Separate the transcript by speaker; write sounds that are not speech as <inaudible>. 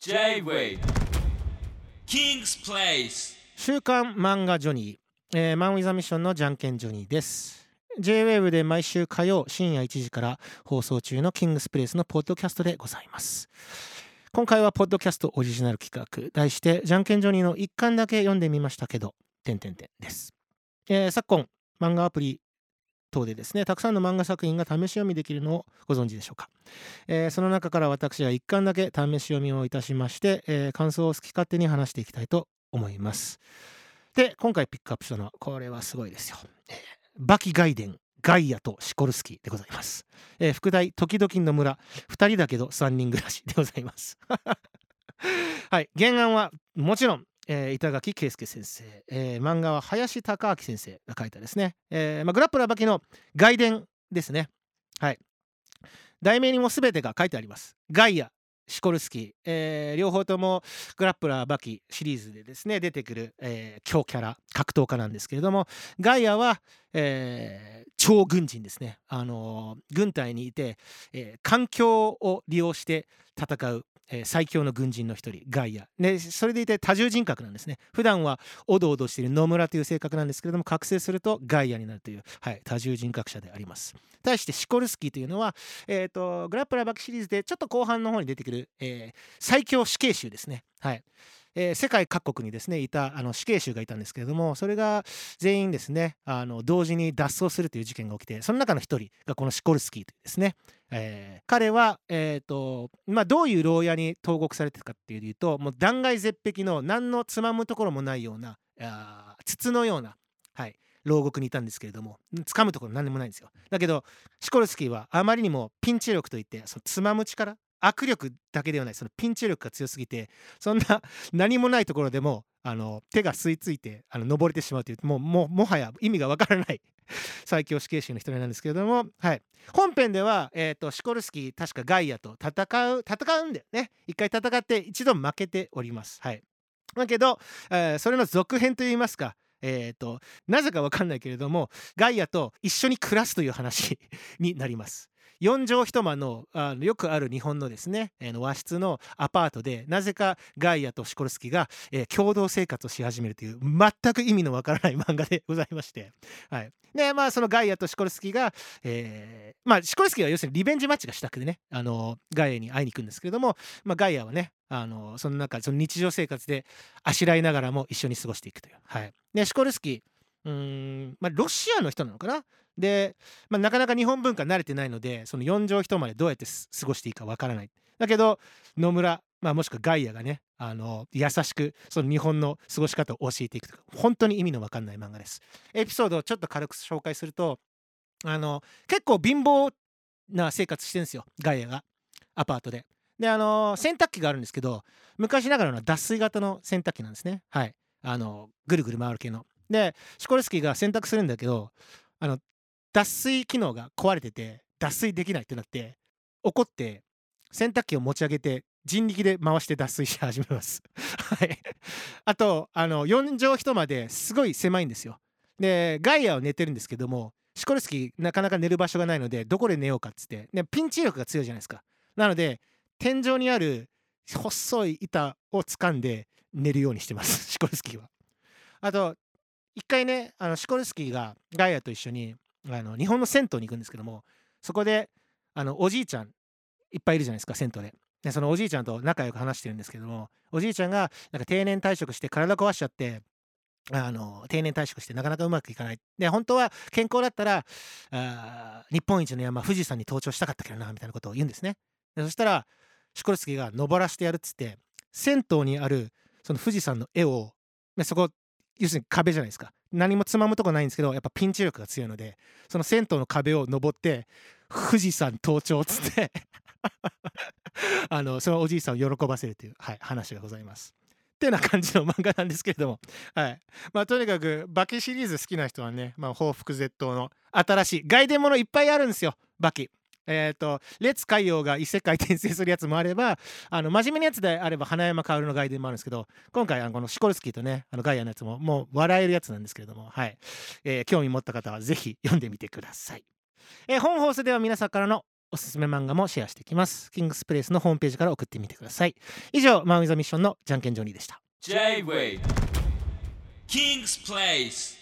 Speaker 1: J-Wave King's Place.
Speaker 2: 週刊漫画ジョニー、えーマン・ウィザ・ミッションのじゃんけんジョニーです。J-Wave で毎週火曜深夜1時から放送中のキングスプレイスのポッドキャストでございます。今回はポッドキャストオリジナル企画題してじゃんけんジョニーの一巻だけ読んでみましたけど点々点です、えー昨今漫画アプリ等でですねたくさんの漫画作品が試し読みできるのをご存知でしょうか、えーその中から私は一巻だけ試し読みをいたしまして、えー感想を好き勝手に話していきたいと思います。で今回ピックアップしたのはこれはすごいですよ、えーバキガイデンガイアとシコルスキーでございます、えー副題時々の村2人だけど3人暮らしでございます。<laughs> はい原案はもちろんえー板垣圭介先生、えー漫画は林孝明先生が書いたですね、えーまあ、グラップラーバキの外伝ですね。はい。題名にも全てが書いてあります。ガイアシコルスキー、えー両方ともグラップラーバキシリーズでですね出てくる、えー強キャラ格闘家なんですけれどもガイアは、えー超軍人ですね、あのー軍隊にいて、えー環境を利用して戦う、最強の軍人の一人ガイア。でそれでいて多重人格なんですね。普段はおどおどしている野村という性格なんですけれども覚醒するとガイアになるという、はい、多重人格者であります。対してシコルスキーというのは、えー、とグラップラーバキシリーズでちょっと後半の方に出てくる、えー最強死刑囚ですね。はい。えー世界各国にですねいたあの死刑囚がいたんですけれどもそれが全員ですねあの同時に脱走するという事件が起きてその中の一人がこのシコルスキーというですね、えー彼は、えーとまあ、どういう牢屋に投獄されてるかっていうともう断崖絶壁の何のつまむところもないようなあ筒のような、はい、牢獄にいたんですけれども掴むところ何にもないんですよ。だけどシコルスキーはあまりにもピンチ力といってそのつまむ力握力だけではないそのピンチ力が強すぎてそんな <laughs> 何もないところでもあの手が吸い付いてあの登れてしまうというもうももはや意味がわからない <laughs> 最強死刑囚の一人なんですけれども、はい、本編では、えー、とシコルスキー確かガイアと戦う戦うんだよね一回戦って一度負けております。はい、だけど、えーそれの続編といいますかえー、となぜかわかんないけれどもガイアと一緒に暮らすという話になります。4畳一間のあのよくある日本のですね、えー和室のアパートでなぜかガイアとシコルスキーが、えー共同生活をし始めるという全く意味のわからない <laughs> 漫画でございまして、はい、でまあそのガイアとシコルスキーが、えーまあシコルスキーは要するにリベンジマッチがしたくてねあのガイアに会いに行くんですけれども、まあ、ガイアはねあのその中その日常生活であしらいながらも一緒に過ごしていくという。はい、でシコルスキーうーん、まあ、ロシアの人なのかな？で、まあ、なかなか日本文化慣れてないのでその4畳一間でどうやって過ごしていいかわからない。だけど野村、まあ、もしくはガイアがねあの優しくその日本の過ごし方を教えていくとか本当に意味のわかんない漫画です。エピソードをちょっと軽く紹介するとあの結構貧乏な生活してるんですよガイアが。アパートで。であの洗濯機があるんですけど昔ながらの脱水型の洗濯機なんですね。はい。あのぐるぐる回る系の。でシコルスキーが洗濯するんだけどあの脱水機能が壊れてて脱水できないってなって怒って洗濯機を持ち上げて人力で回して脱水し始めます。<laughs> はい、あとあの4畳一間ですごい狭いんですよ。でガイアは寝てるんですけどもシコルスキーなかなか寝る場所がないのでどこで寝ようかっつってでピンチ力が強いじゃないですか。なので天井にある細い板を掴んで寝るようにしてます <laughs> シコルスキーは。あと一回ねあのシコルスキーがガイアと一緒にあの日本の銭湯に行くんですけどもそこであのおじいちゃんいっぱいいるじゃないですか銭湯で。でそのおじいちゃんと仲良く話してるんですけどもおじいちゃんがなんか定年退職して体壊しちゃってあの定年退職してなかなかうまくいかないで本当は健康だったらあ日本一の山富士山に登頂したかったけどなみたいなことを言うんですねでそしたらシコルスキーが登らしてやるっつって銭湯にあるその富士山の絵をでそこ要するに壁じゃないですか何もつまむとこないんですけどやっぱピンチ力が強いのでその銭湯の壁を登って富士山登頂っつって <laughs> あのそのおじいさんを喜ばせるという、はい、話がございます。っていうな感じの漫画なんですけれども、はいまあ、とにかくバキシリーズ好きな人はね、まあ、報復絶倒の新しい外伝ものいっぱいあるんですよバキ。えっ、と列海洋が異世界転生するやつもあればあの真面目なやつであれば花山薫の外伝もあるんですけど今回あのこのシコルスキーとねあのガイアのやつももう笑えるやつなんですけれども、はい。えー興味持った方はぜひ読んでみてください。えー本放送では皆さんからのおすすめ漫画もシェアしていきます。キングスプレイスのホームページから送ってみてください。以上マ・ウィザ・ミッションのじゃんけんジョニーでした。
Speaker 1: J-Wave King's Place